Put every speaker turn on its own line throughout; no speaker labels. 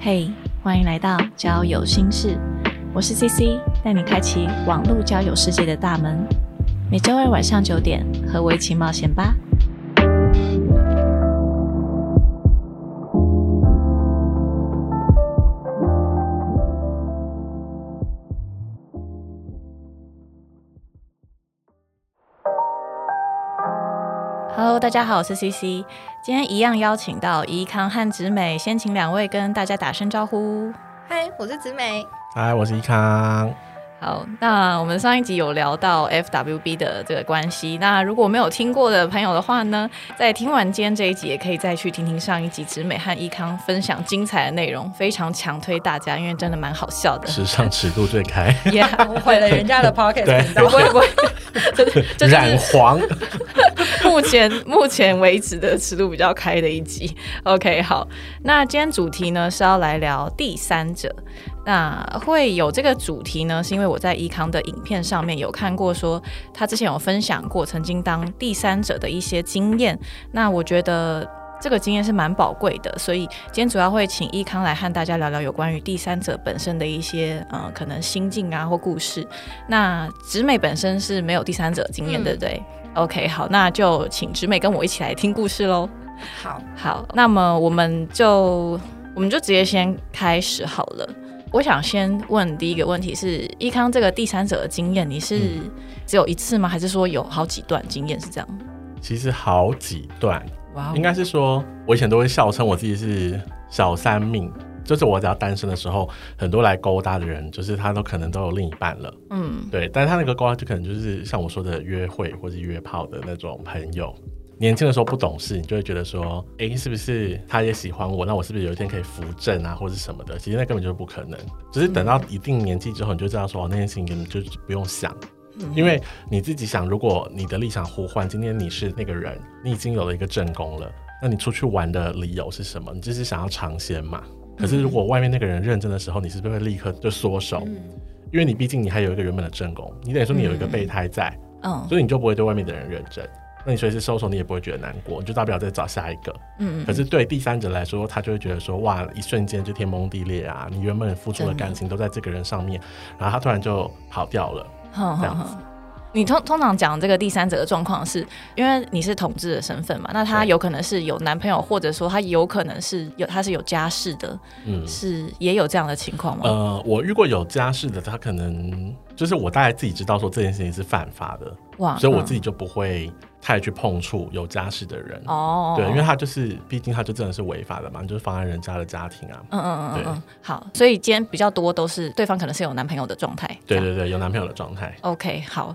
嘿，欢迎来到交友心事，我是 CC，带你开启网络交友世界的大门。每周二晚上九点，和我一起冒险吧。Hello，大家好，我是 CC，今天一样邀请到怡康和植美，先请两位跟大家打声招呼。
嗨，我是植美。
嗨，我是怡康。
好，那我们上一集有聊到 FWB 的这个关系。那如果没有听过的朋友的话呢，在听完今天这一集，也可以再去听听上一集直美和易康分享精彩的内容，非常强推大家，因为真的蛮好笑的。
时尚尺度最开，
我毁了人家的 Pocket，
不会不会，
染黄。
目前目前为止的尺度比较开的一集。OK，好，那今天主题呢是要来聊第三者。那会有这个主题呢，是因为我在伊康的影片上面有看过，说他之前有分享过曾经当第三者的一些经验。那我觉得这个经验是蛮宝贵的，所以今天主要会请伊康来和大家聊聊有关于第三者本身的一些呃可能心境啊或故事。那直美本身是没有第三者经验，对不对？OK，好，那就请直美跟我一起来听故事喽。
好，
好，那么我们就我们就直接先开始好了。我想先问第一个问题是：伊康这个第三者的经验，你是只有一次吗？还是说有好几段经验是这样？
其实好几段，哇，应该是说，我以前都会笑称我自己是小三命，就是我只要单身的时候，很多来勾搭的人，就是他都可能都有另一半了，嗯，对，但是他那个勾搭就可能就是像我说的约会或者约炮的那种朋友。年轻的时候不懂事，你就会觉得说，哎，是不是他也喜欢我？那我是不是有一天可以扶正啊，或者什么的？其实那根本就是不可能。只是等到一定年纪之后，你就知道说，那件事情根本就不用想，因为你自己想，如果你的立场呼唤，今天你是那个人，你已经有了一个正宫了，那你出去玩的理由是什么？你就是想要尝鲜嘛。可是如果外面那个人认真的时候，你是不是会立刻就缩手？因为你毕竟你还有一个原本的正宫，你等于说你有一个备胎在，嗯，所以你就不会对外面的人认真。那你随时收手，你也不会觉得难过，你就大不了再找下一个。嗯嗯。可是对第三者来说，他就会觉得说，哇，一瞬间就天崩地裂啊！你原本付出的感情都在这个人上面，然后他突然就跑掉了，这样子。
你通通常讲这个第三者的状况，是因为你是统治的身份嘛？那他有可能是有男朋友，或者说他有可能是有他是有家室的，嗯，是也有这样的情况吗？
呃，我遇过有家室的，他可能就是我大概自己知道说这件事情是犯法的，哇，所以我自己就不会太去碰触有家室的人。哦，对，因为他就是毕竟他就真的是违法的嘛，就是妨碍人家的家庭啊，嗯嗯嗯嗯，
好，所以今天比较多都是对方可能是有男朋友的状态，
对对对，有男朋友的状态
，OK，好。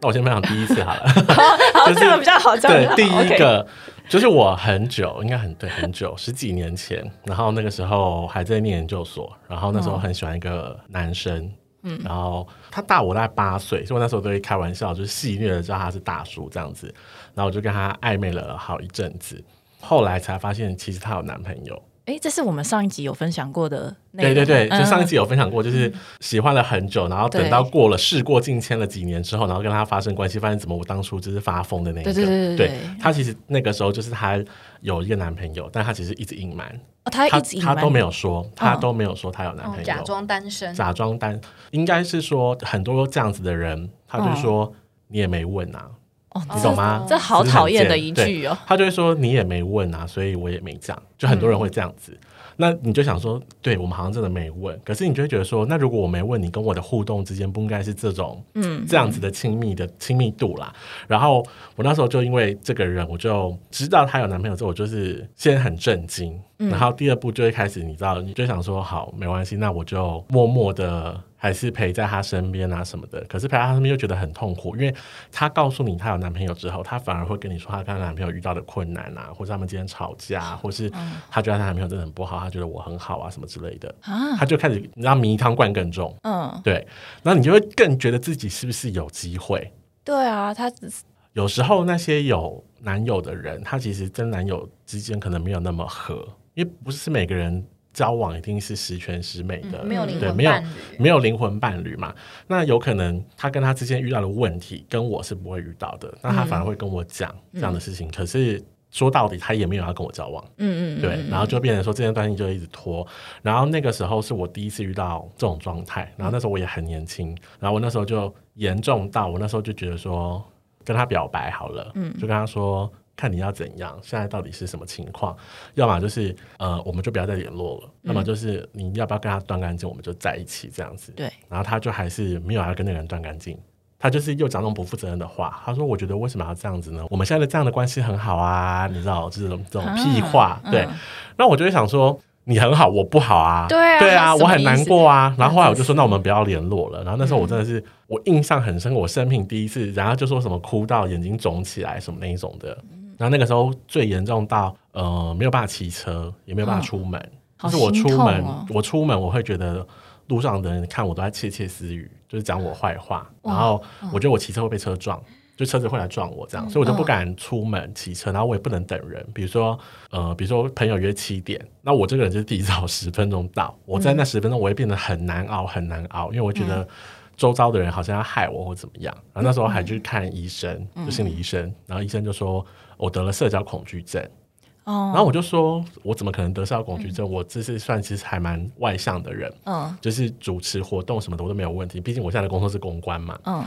那我先分享第一次好了，
好，这个比较好。
对，第一个就是我很久，应该很对，很久，十几年前，然后那个时候还在念研究所，然后那时候很喜欢一个男生，嗯，然后他大我大概八岁，所以我那时候都会开玩笑，就是戏谑的叫他是大叔这样子，然后我就跟他暧昧了好一阵子，后来才发现其实他有男朋友。
哎，这是我们上一集有分享过的。
对对对，就上一集有分享过，就是喜欢了很久，然后等到过了事过境迁了几年之后，然后跟他发生关系，发现怎么我当初就是发疯的那一个。
对对对对，
他其实那个时候就是他有一个男朋友，但他其实一直隐瞒。
哦，他一直
他都没有说，他都没有说他有男朋友，
假装单身，
假装单，应该是说很多这样子的人，他就说你也没问啊。你懂吗？
这好讨厌的一句哦。
他就会说你也没问啊，所以我也没讲。就很多人会这样子。那你就想说，对我们好像真的没问。可是你就会觉得说，那如果我没问你，跟我的互动之间不应该是这种嗯这样子的亲密的亲密度啦。然后我那时候就因为这个人，我就知道他有男朋友之后，我就是先很震惊。然后第二步就会开始，你知道，你就想说好没关系，那我就默默的。还是陪在他身边啊什么的，可是陪在他身边又觉得很痛苦，因为他告诉你他有男朋友之后，他反而会跟你说他跟他男朋友遇到的困难啊，或者他们今天吵架，或是他觉得他男朋友真的很不好，他觉得我很好啊什么之类的，他就开始你知道迷汤灌更重，嗯，对，然后你就会更觉得自己是不是有机会？
对啊，他
有时候那些有男友的人，他其实跟男友之间可能没有那么合，因为不是每个人。交往一定是十全十美的，
没有灵魂伴侣，
没有灵魂伴侣嘛？那有可能他跟他之间遇到的问题，跟我是不会遇到的。那他反而会跟我讲这样的事情。可是说到底，他也没有要跟我交往。嗯嗯，对，然后就变成说这件关系就一直拖。然后那个时候是我第一次遇到这种状态，然后那时候我也很年轻，然后我那时候就严重到我那时候就觉得说跟他表白好了，嗯，就跟他说看你要怎样，现在到底是什么情况？要么就是呃，我们就不要再联络了；，要么就是你要不要跟他断干净，我们就在一起这样子。
对，
然后他就还是没有要跟那个人断干净。他就是又讲那种不负责任的话。他说：“我觉得为什么要这样子呢？我们现在的这样的关系很好啊，你知道，这种这种屁话。对，那我就会想说，你很好，我不好啊。
对啊，
对啊，我很难过啊。然后后来我就说，那我们不要联络了。然后那时候我真的是我印象很深，我生平第一次，然后就说什么哭到眼睛肿起来什么那一种的。然后那个时候最严重到呃没有办法骑车，也没有办法出门。就是我出门，我出门我会觉得。”路上的人看我都在窃窃私语，就是讲我坏话，然后我觉得我骑车会被车撞，就车子会来撞我这样，所以我就不敢出门骑车，然后我也不能等人，比如说呃，比如说朋友约七点，那我这个人就是提早十分钟到，我在那十分钟我会变得很难熬，很难熬，因为我觉得周遭的人好像要害我或怎么样，然后那时候还去看医生，就心理医生，然后医生就说我得了社交恐惧症。然后我就说，我怎么可能得社交恐惧症？我这是算其实还蛮外向的人，嗯，就是主持活动什么的我都没有问题。毕竟我现在的工作是公关嘛，嗯。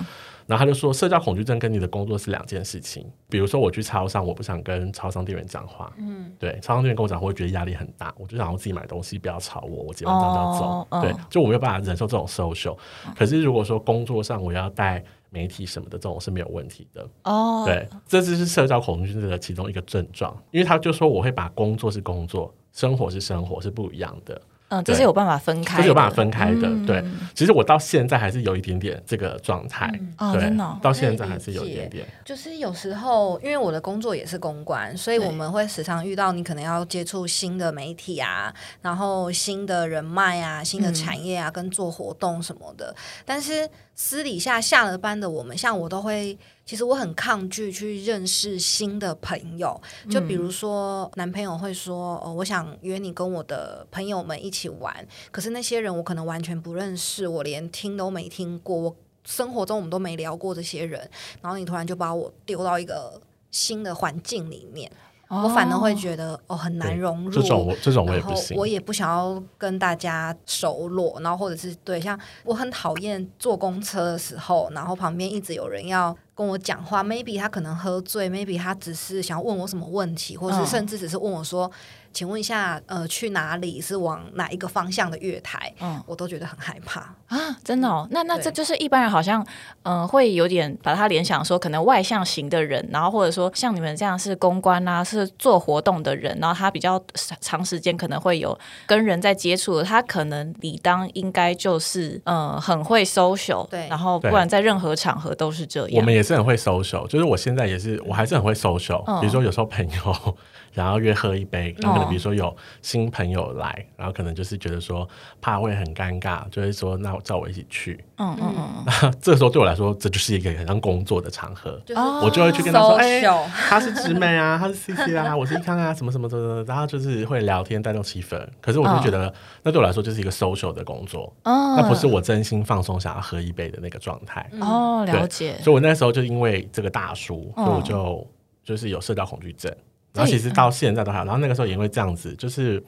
然后他就说，社交恐惧症跟你的工作是两件事情。比如说我去超商，我不想跟超商店员讲话，嗯，对，超商店员跟我讲，我会觉得压力很大，我就想要自己买东西，不要吵我，我结完账就要走。对，就我没有办法忍受这种 social。可是如果说工作上我要带。媒体什么的这种是没有问题的哦，对，这只是社交恐惧症的其中一个症状，因为他就说我会把工作是工作，生活是生活是不一样的。
嗯，这是有办法分开，
这是有办法分开的。对，其实我到现在还是有一点点这个状态。
哦，真的，
到现在还是有一点点。
就是有时候，因为我的工作也是公关，所以我们会时常遇到你可能要接触新的媒体啊，然后新的人脉啊，新的产业啊，跟做活动什么的。但是私底下下了班的我们，像我都会。其实我很抗拒去认识新的朋友，就比如说男朋友会说：“哦，我想约你跟我的朋友们一起玩。”可是那些人我可能完全不认识，我连听都没听过，我生活中我们都没聊过这些人。然后你突然就把我丢到一个新的环境里面。我反而会觉得哦很难融入，
这种这种我也不行，
我也不想要跟大家熟络，然后或者是对像我很讨厌坐公车的时候，然后旁边一直有人要跟我讲话，maybe 他可能喝醉，maybe 他只是想要问我什么问题，或是甚至只是问我说。请问一下，呃，去哪里是往哪一个方向的月台？嗯，我都觉得很害怕
啊！真的哦，那那这就是一般人好像，嗯，会有点把他联想说，可能外向型的人，然后或者说像你们这样是公关啊，是做活动的人，然后他比较长时间可能会有跟人在接触，他可能理当应该就是嗯很会 social，
对，
然后不管在任何场合都是这样。
我们也是很会 social，就是我现在也是，我还是很会 social，比如说有时候朋友。然后约喝一杯，然后可能比如说有新朋友来，然后可能就是觉得说怕会很尴尬，就会说那我叫我一起去。嗯嗯嗯。那这时候对我来说，这就是一个很像工作的场合，我就会去跟他说：“哎，他是直美啊，他是 C C 啊，我是一康啊，什么什么的。”然后就是会聊天带动气氛。可是我就觉得，那对我来说就是一个 social 的工作，那不是我真心放松想要喝一杯的那个状态。
哦，了解。
所以我那时候就因为这个大叔，所以我就就是有社交恐惧症。然后其实到现在都还，然后那个时候也因为这样子，就是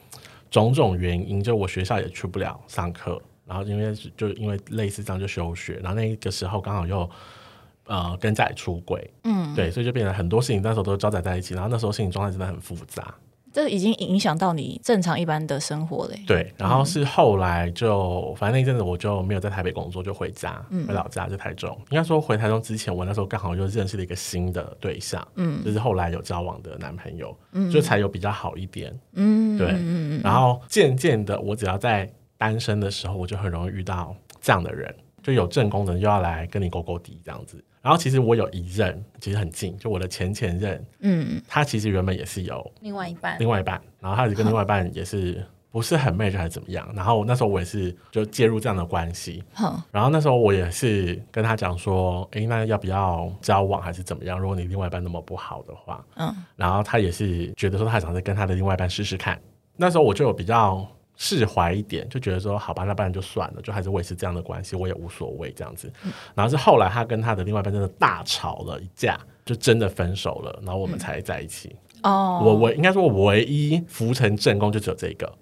种种原因，就我学校也去不了上课，然后因为就因为类似这样就休学，然后那个时候刚好又呃跟家里出轨，嗯，对，所以就变成很多事情那时候都交杂在一起，然后那时候心理状态真的很复杂。
这已经影响到你正常一般的生活嘞。
对，然后是后来就，反正那一阵子我就没有在台北工作，就回家，回老家在台中。应该说回台中之前，我那时候刚好就认识了一个新的对象，嗯，就是后来有交往的男朋友，嗯，就才有比较好一点，嗯，对。然后渐渐的，我只要在单身的时候，我就很容易遇到这样的人，就有正功能又要来跟你勾勾底这样子。然后其实我有一任，其实很近，就我的前前任，嗯，他其实原本也是有
另外一半，
另外一半，然后他跟另外一半也是不是很 match 还是怎么样？然后那时候我也是就介入这样的关系，然后那时候我也是跟他讲说，哎，那要不要交往还是怎么样？如果你另外一半那么不好的话，嗯，然后他也是觉得说他想再跟他的另外一半试试看。那时候我就有比较。释怀一点，就觉得说好吧，那不然就算了，就还是维持这样的关系，我也无所谓这样子。然后是后来他跟他的另外一半真的大吵了一架，就真的分手了，然后我们才在一起。
哦，
我我应该说，我唯一浮成正宫就只有这个。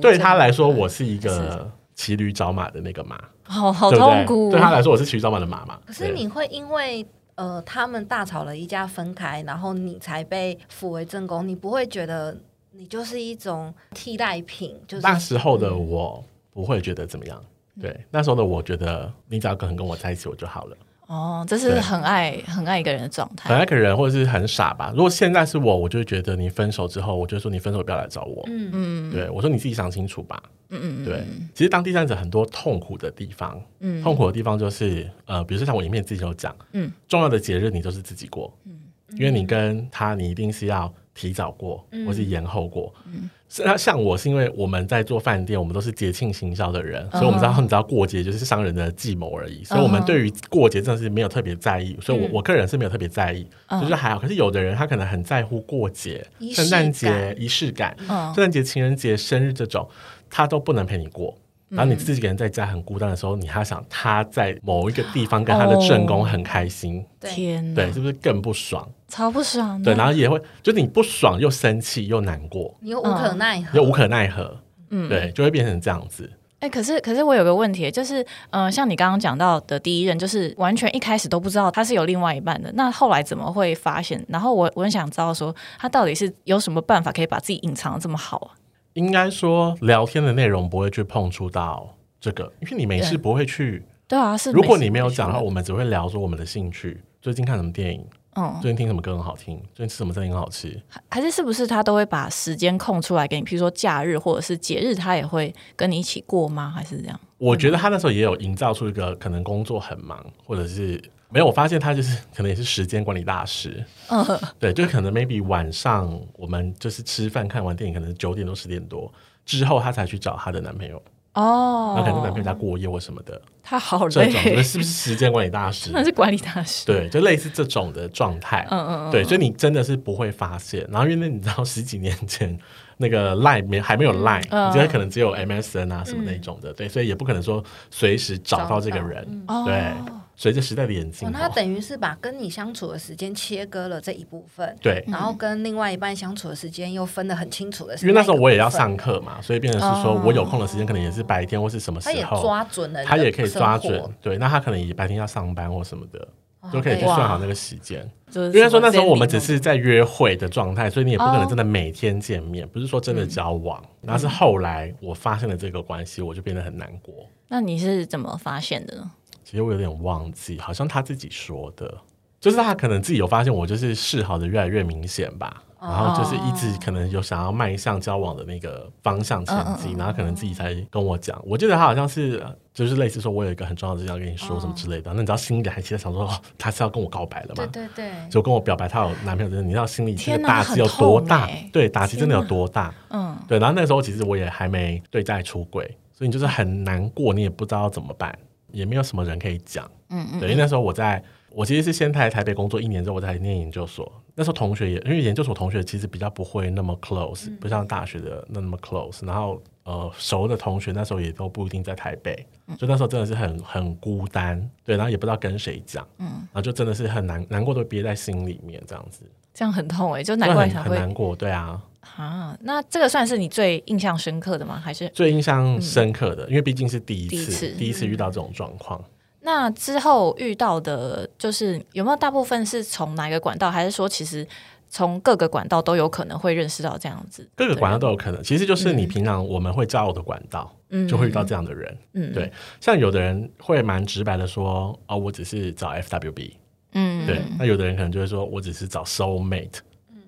对他来说，我是一个骑驴找马的那个马，
好好？痛苦。
对他来说，我是骑驴找马的马嘛。
可是你会因为呃他们大吵了一架分开，然后你才被扶为正宫，你不会觉得你就是一种替代品？就是
那时候的我不会觉得怎么样。对，那时候的我觉得，你只要肯跟我在一起，我就好了。
哦，这是很爱很爱一个人的状态很
爱一个人，或者是很傻吧。如果现在是我，我就觉得你分手之后，我就说你分手不要来找我。
嗯
嗯
对我说你自己想清楚吧。
嗯嗯嗯，
对，其实当第三者很多痛苦的地方，
嗯
痛苦的地方就是呃，比如说像我影片自己有讲，
嗯，
重要的节日你都是自己过，嗯，因为你跟他你一定是要提早过，
嗯。
或是延后过，嗯，那像我是因为我们在做饭店，我们都是节庆行销的
嗯。
人，所以我们知道你知道过节就是商人的计谋而已，所以我们对于过节真的是没有特别在意，所以我
嗯
我个人是没有特别在意，就是还好。可是有的人他可能很在乎过节圣诞节仪式感，
嗯。
圣诞节、情人节、生日这种，他都不能陪你过。然后你自己一个人在家很孤单的时候，你还想他在某一个地方跟他的正宫很开心，
对
天哪，
对，是不是更不爽？
超不爽的。
对，然后也会就你不爽又生气又难过，
你又无可奈何，
又无可奈何，嗯，对，就会变成这样子。
哎、可是可是我有个问题，就是嗯、呃像你刚刚讲到的第一任，就是完全一开始都不知道他是有另外一半的，那后来怎么会发现？然后我我很想知道说，他到底是有什么办法可以把自己隐藏的这么好啊？
应该说聊天的内容不会去碰触到这个，因为你没事不会去。
对啊，是
如果你没有讲的话，我们只会聊说我们的兴趣，最近看什么电影，
嗯，
最近听什么歌很好听，最近吃什么餐厅很好吃。
还是是不是他都会把时间空出来给你？比如说假日或者是节日，他也会跟你一起过吗？还是这样？
我觉得他那时候也有营造出一个可能工作很忙，或者是没有。我发现他就是可能也是时间管理大师。
嗯，
对，就可能 maybe 晚上我们就是吃饭看完电影，可能九点多十点多之后，他才去找她的男朋友，
哦，
然后可能男朋友在过夜或什么的。
他好累
这种
累，
是不是时间管理大师
真？的是管理大师。
对，就类似这种的状态。
嗯嗯嗯，
对，所以你真的是不会发现。然后因为你知道十几年前那个 Line 没还没有 Line，、
嗯
你觉得可能只有 MSN 啊什么那种的，对，所以也不可能说随时找到这个人。
哦
对，随着时代的演进
哦，
哦，
那等于是把跟你相处的时间切割了这一部分，
对。
然后跟另外一半相处的时间又分得很清楚的是
因为那时候我也要上课嘛，所以变成是说我有空的时间可能也是白天或是什么时
他也
候，
抓准了，
他也可以抓准。对，那他可能也白天要上班或什么的，
哦
就可以去算好那个时间。
就是
因为说那时候我们只是在约会的状态，所以你也不可
哦
能真的每天见面，不是说真的交往。然后是后来我发现了这个关系，我就变得很难过。
那你是怎么发现的呢？
其实我有点忘记，好像他自己说的，就是他可能自己有发现我就是示好的越来越明显吧。然后就是一直可能有想要迈向交往的那个方向前进，然后可能自己才跟我讲。我记得他好像是就是类似说，我有一个很重要的事情要跟你说什么之类的。那你知道心里还其实想说，哦，他是要跟我告白了吗？
对对对，
就跟我表白他有男朋友，真的，你知道心里这个打击有多大
欸？
对，打击真的有多大？
嗯，
对，然后那时候其实我也还没对待出轨，所以你就是很难过，你也不知道怎么办，也没有什么人可以讲。
嗯嗯，
对，因为那时候我在，我其实是先在台北工作一年之后，我才念研究所。那时候同学也，因为研究所同学其实比较不会那么 close，、不像大学的那么 close。然后呃，熟的同学那时候也都不一定在台北，就那时候真的是很很孤单，对，然后也不知道跟谁讲，嗯，然后就真的是很难难过，都憋在心里面这样子，
这样很痛哎、就难怪才会
很难过，对啊。
啊。那这个算是你最印象深刻的吗？还是
最印象深刻的，因为毕竟是第一次，
第一次
第一次遇到这种状况。
那之后遇到的，就是有没有大部分是从哪一个管道，还是说其实从各个管道都有可能会认识到这样子？
各个管道都有可能，其实就是你平常我们会交友的管道，
嗯
就会遇到这样的人。
嗯
对，像有的人会蛮直白的说，哦，我只是找 FWB。
嗯，
对，那有的人可能就会说，我只是找 soul mate。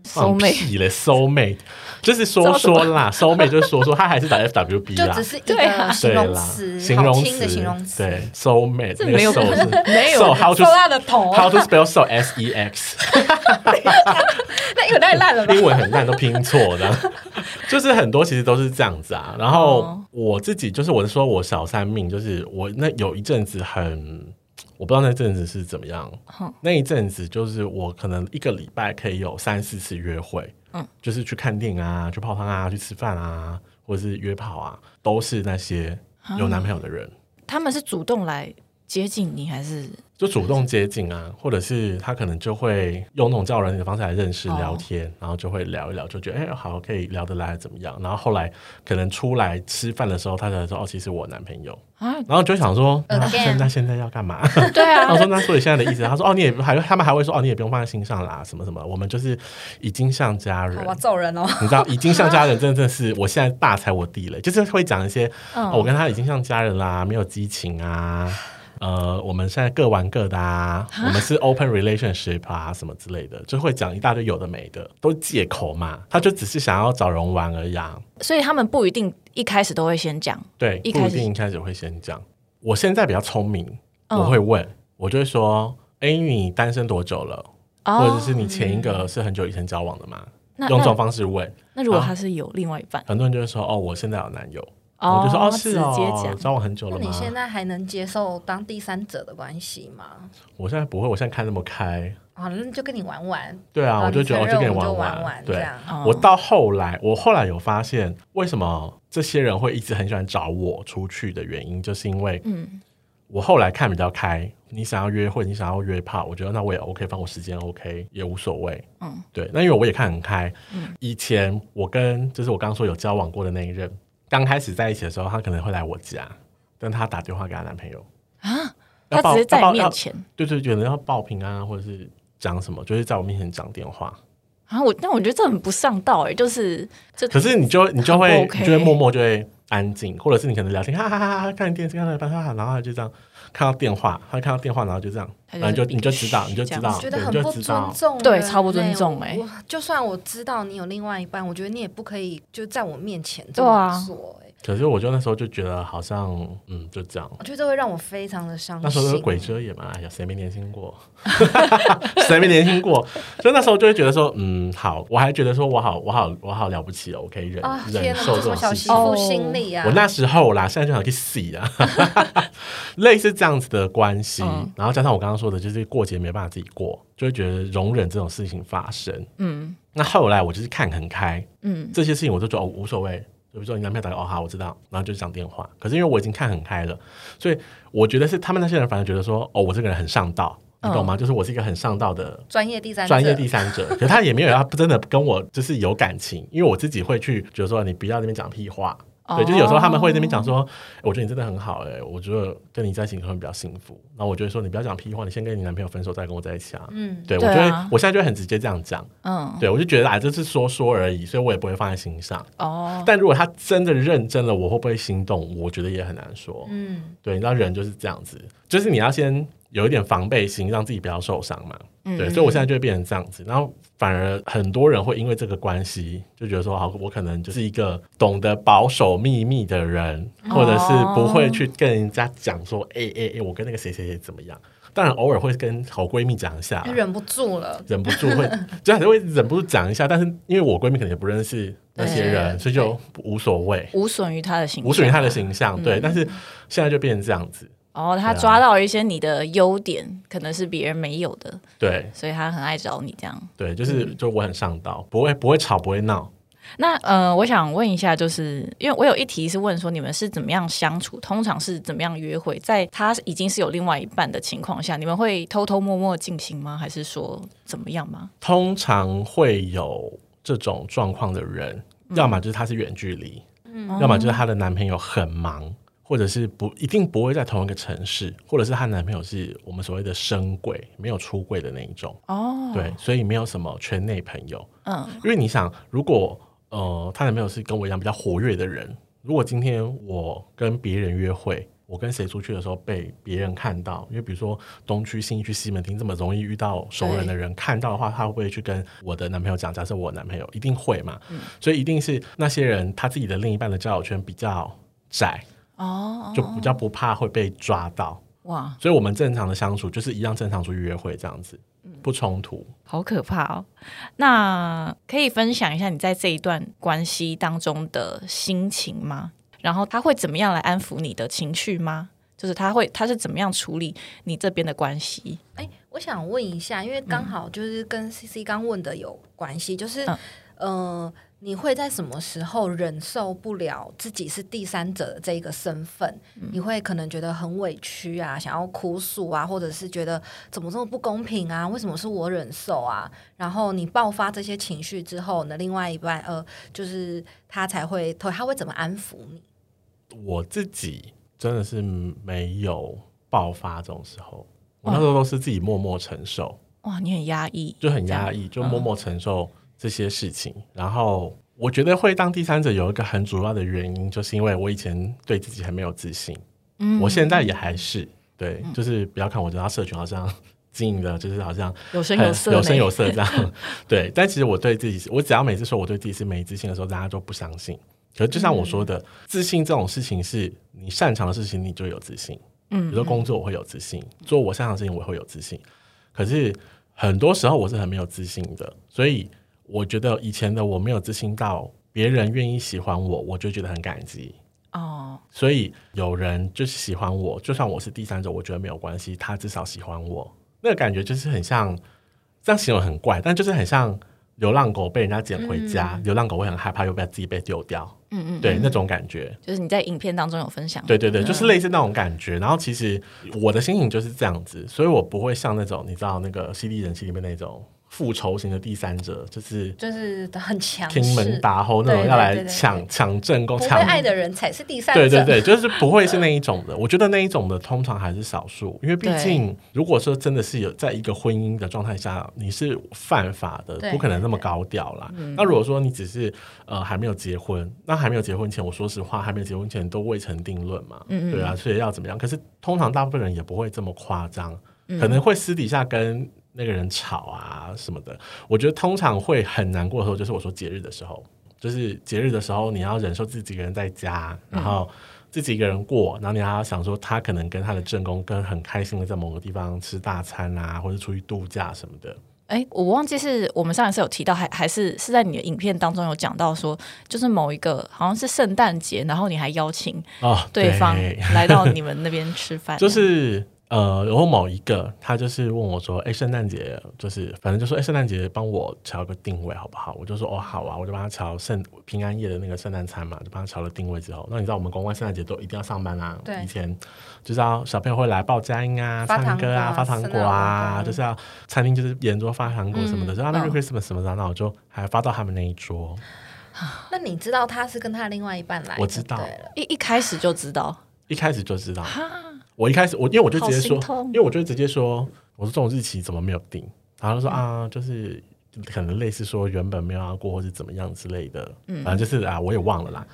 收妹
放屁嘞，soul mate 就是说说啦，soul mate 就是说说，他还是打 FWB 啦。
就只。是一个形容词，
形容词，
形容词，
对，soul mate 那个
这没有
soul 是
没有
so how to
他的头。
how to spell so s e x
那英文太烂了吧？
英文很烂，都拼错的，就是很多其实都是这样子啊。然后
哦。
我自己就是我是说我小三命，就是我那有一阵子很，我不知道那阵子是怎么样。
哼
那一阵子就是我可能一个礼拜可以有三四次约会，
嗯，
就是去看电影啊，去泡汤啊，去吃饭啊，或者是约炮啊，都是那些有男朋友的人。
他们是主动来接近你还是
就主动接近啊，或者是他可能就会用那种叫人的方式来认识、
哦
聊天，然后就会聊一聊，就觉得哎、好可以聊得来怎么样？然后后来可能出来吃饭的时候，他才说哦，其实我男朋友，
啊？
然后就想说，那
Again
现在现在要干嘛？
对啊
然后，说那所以现在的意思，他说哦，你也还他们还会说哦，你也不用放在心上啦，什么什么，我们就是已经像家人
好。吧，揍人哦。
你知道，已经像家人，真的是我现在大踩我地雷，就是会讲一些、
嗯
哦我跟他已经像家人啦，没有激情啊，呃，我们现在各玩各的啊，我们是 open relationship 啊，什么之类的，就会讲一大堆有的没的，都借口嘛。他就只是想要找人玩而已啊，
所以他们不一定一开始都会先讲，
对，不一定一开始会先讲。我现在比较聪明，
嗯
我会问，我就会说，哎、你单身多久了？
哦
或者是你前一个是很久以前交往的吗？用这种方式问，
那如果他是有另外一半，
很多人就会说，哦，我现在有男友。我就说哦，是哦，
讲，
交往很久了吗？
那你现在还能接受当第三者的关系吗？
我现在不会，我现在看那么开。
啊，那就跟你玩玩。
对啊，我就觉得我就跟你
玩
玩对，
玩这样。
哦
我到后来，我后来有发现，为什么这些人会一直很喜欢找我出去的原因，就是因为，
嗯
我后来看比较开。你想要约会，你想要约炮，我觉得那我也 OK，放我时间 OK 也无所谓。
嗯，
对，那因为我也看很开。嗯以前我跟就是我刚刚说有交往过的那一任，刚开始在一起的时候，她可能会来我家，但她打电话给她男朋友。
啊，她只是在你面前？
对对，有人要报平安啊，或者是讲什么，就是在我面前讲电话。
啊，我但我觉得这很不上道哎，就是这
可是你就你就会你就会默默就会安静，或者是你可能聊天，哈哈哈哈，看电视看到一半，哈哈，然后他就这样看到电话，他看到电话，然后就这样，然后就
就是
你就知道，你就知道，
觉得，很不。尊重，
对超不尊重
哎就算我知道你有另外一半，我觉得你也不可以就在我面前这么做、欸。
可是我就那时候就觉得好像，嗯，就这样。
我觉得这会让我非常的伤心。
那时候是鬼遮眼嘛，哎呀，谁没年轻过？谁没年轻过？所以那时候就会觉得说，嗯，好，我还觉得说我好，我好，我好了不起哦，我可以忍、
啊！
忍，受
这
种事情。
媳妇心理啊！
我那时候啦，现在就想去死啊，类似这样子的关系，
嗯
然后加上我刚刚说的，就是过节没办法自己过，就会觉得容忍这种事情发生。
嗯
那后来我就是看很开，
嗯
这些事情我都觉得哦无所谓。就比如说你男朋友打个哦好我知道，然后就讲电话。可是因为我已经看很开了，所以我觉得是他们那些人反而觉得说哦我这个人很上道，你懂吗？就是我是一个很上道的
专业第三者
专业第三者，可他也没有要真的跟我就是有感情，因为我自己会去觉得说你不要那边讲屁话。对，就是有时候他们会那边讲说，我觉得你真的很好哎、我觉得跟你在一起可能会比较幸福。然后我就会说，你不要讲屁话，你先跟你男朋友分手，再跟我在一起啊。
嗯，
对，我
对啊，
我现在就会很直接这样讲。
嗯
对，我就觉得啊，这是说说而已，所以我也不会放在心上。
哦，
但如果他真的认真了，我会不会心动？我觉得也很难说。
嗯，
对，你知道人就是这样子，就是你要先有一点防备心，让自己不要受伤嘛。
嗯
对，所以我现在就会变成这样子，然后反而很多人会因为这个关系就觉得说，好，我可能就是一个懂得保守秘密的人，或者是不会去跟人家讲说，哎哎哎，我跟那个谁谁谁怎么样。当然偶尔会跟好闺蜜讲一下，
忍不住了。
忍不住会，就还是会忍不住讲一下，但是因为我闺蜜可能也不认识那些人，所以就无所谓，
无损于她的形象，
无损于她的形象。
嗯。
对，但是现在就变成这样子，
哦，他
对啊
抓到一些你的优点，可能是别人没有的，
对
所以他很爱找你这样。
对，就是
嗯
就我很上道，不会不会吵，不会闹。
那呃，我想问一下，就是因为我有一题是问说你们是怎么样相处，通常是怎么样约会？在他已经是有另外一半的情况下，你们会偷偷摸摸进行吗？还是说怎么样吗？
通常会有这种状况的人，要么就是他是远距离，嗯要么就是她的男朋友很忙，或者是不一定不会在同一个城市，或者是她男朋友是我们所谓的深柜，没有出柜的那一种。
哦，
对，所以没有什么圈内朋友。
嗯
因为你想，如果呃，她男朋友是跟我一样比较活跃的人，如果今天我跟别人约会，我跟谁出去的时候被别人看到，因为比如说东区、新一区、西门町这么容易遇到熟人的人看到的话，他会不会去跟我的男朋友讲？假设我男朋友一定会嘛，所以一定是那些人他自己的另一半的交友圈比较窄，
哦，
就比较不怕会被抓到。
哇，
所以我们正常的相处就是一样正常出去约会这样子，不冲突。
好可怕哦！那可以分享一下你在这一段关系当中的心情吗？然后他会怎么样来安抚你的情绪吗？就是他会他是怎么样处理你这边的关系？
哎，我想问一下，因为刚好就是跟 C C 刚问的有关系，就是
嗯
呃，你会在什么时候忍受不了自己是第三者的这个身份？你会可能觉得很委屈啊，想要哭诉啊，或者是觉得怎么这么不公平啊？为什么是我忍受啊？然后你爆发这些情绪之后呢，另外一半呃，就是他才会他他会怎么安抚你？
我自己真的是没有爆发这种时候，我那时候都是自己默默承受。
哇，你很压抑，
就很压抑，就默默承受。这些事情，然后我觉得会当第三者有一个很主要的原因，就是因为我以前对自己很没有自信，嗯，我现在也还是对，就是不要看我这条社群好像经营的，就是好像
有声有色，
有声有色这样，对，但其实我对自己，我只要每次说我对自己是没自信的时候，大家都不相信。可是就像我说的，自信这种事情是你擅长的事情，你就有自信，嗯，比如说工作我会有自信，做我擅长的事情我会有自信，可是很多时候我是很没有自信的，所以。我觉得以前的我没有自信到别人愿意喜欢我，我就觉得很感激哦。所以有人就是喜欢我，就算我是第三者，我觉得没有关系，他至少喜欢我，那个感觉就是很像，这样形容很怪，但就是很像流浪狗被人家捡回家，流浪狗会很害怕又被自己被丢掉。嗯嗯，对，那种感觉
就是你在影片当中有分享，
对对对，就是类似那种感觉。然后其实我的心情就是这样子，所以我不会像那种你知道那个《犀利人妻》里面那种。复仇型的第三者就是
就是很强，
听门打吼那种要来抢抢正宫，抢
爱的人才是第三者。
对对对，就是不会是那一种的。我觉得那一种的通常还是少数，因为毕竟如果说真的是有在一个婚姻的状态下，你是犯法的，不可能那么高调啦。那如果说你只是呃还没有结婚，那还没有结婚前，我说实话，还没有结婚前都未成定论嘛。嗯嗯。对啊，所以要怎么样？可是通常大部分人也不会这么夸张，可能会私底下跟。那个人吵啊什么的，我觉得通常会很难过的时候，就是我说节日的时候，就是节日的时候，你要忍受自己一个人在家，然后自己一个人过，然后你还要想说他可能跟他的正宫跟很开心的在某个地方吃大餐啊，或者出去度假什么的。
哎，我忘记是我们上一次有提到，还还是是在你的影片当中有讲到说，就是某一个好像是圣诞节，然后你还邀请
啊
对方来到你们那边吃饭，
就是。呃，然后某一个他就是问我说：“哎，圣诞节就是反正就说，哎，圣诞节帮我调个定位好不好？”我就说：“哦，好啊。”我就帮他调圣平安夜的那个圣诞餐嘛，就帮他调了定位之后，那你知道我们公关圣诞节都一定要上班啊，
对，
以前就是要小朋友会来报佳音啊、唱歌啊、发糖果啊，就是要餐厅就是沿桌发糖果什么的，说啊，Merry Christmas 什么的，那我就还发到他们那一桌。
那你知道他是跟他另外一半来？
我知道，
一一开始就知道，
一开始就知道。我一开始我因为我就直接说，因为我就直接说，我说这种日期怎么没有定？然后说啊，就是可能类似说原本没有要过，或是怎么样之类的。嗯，反正就是啊，我也忘了啦。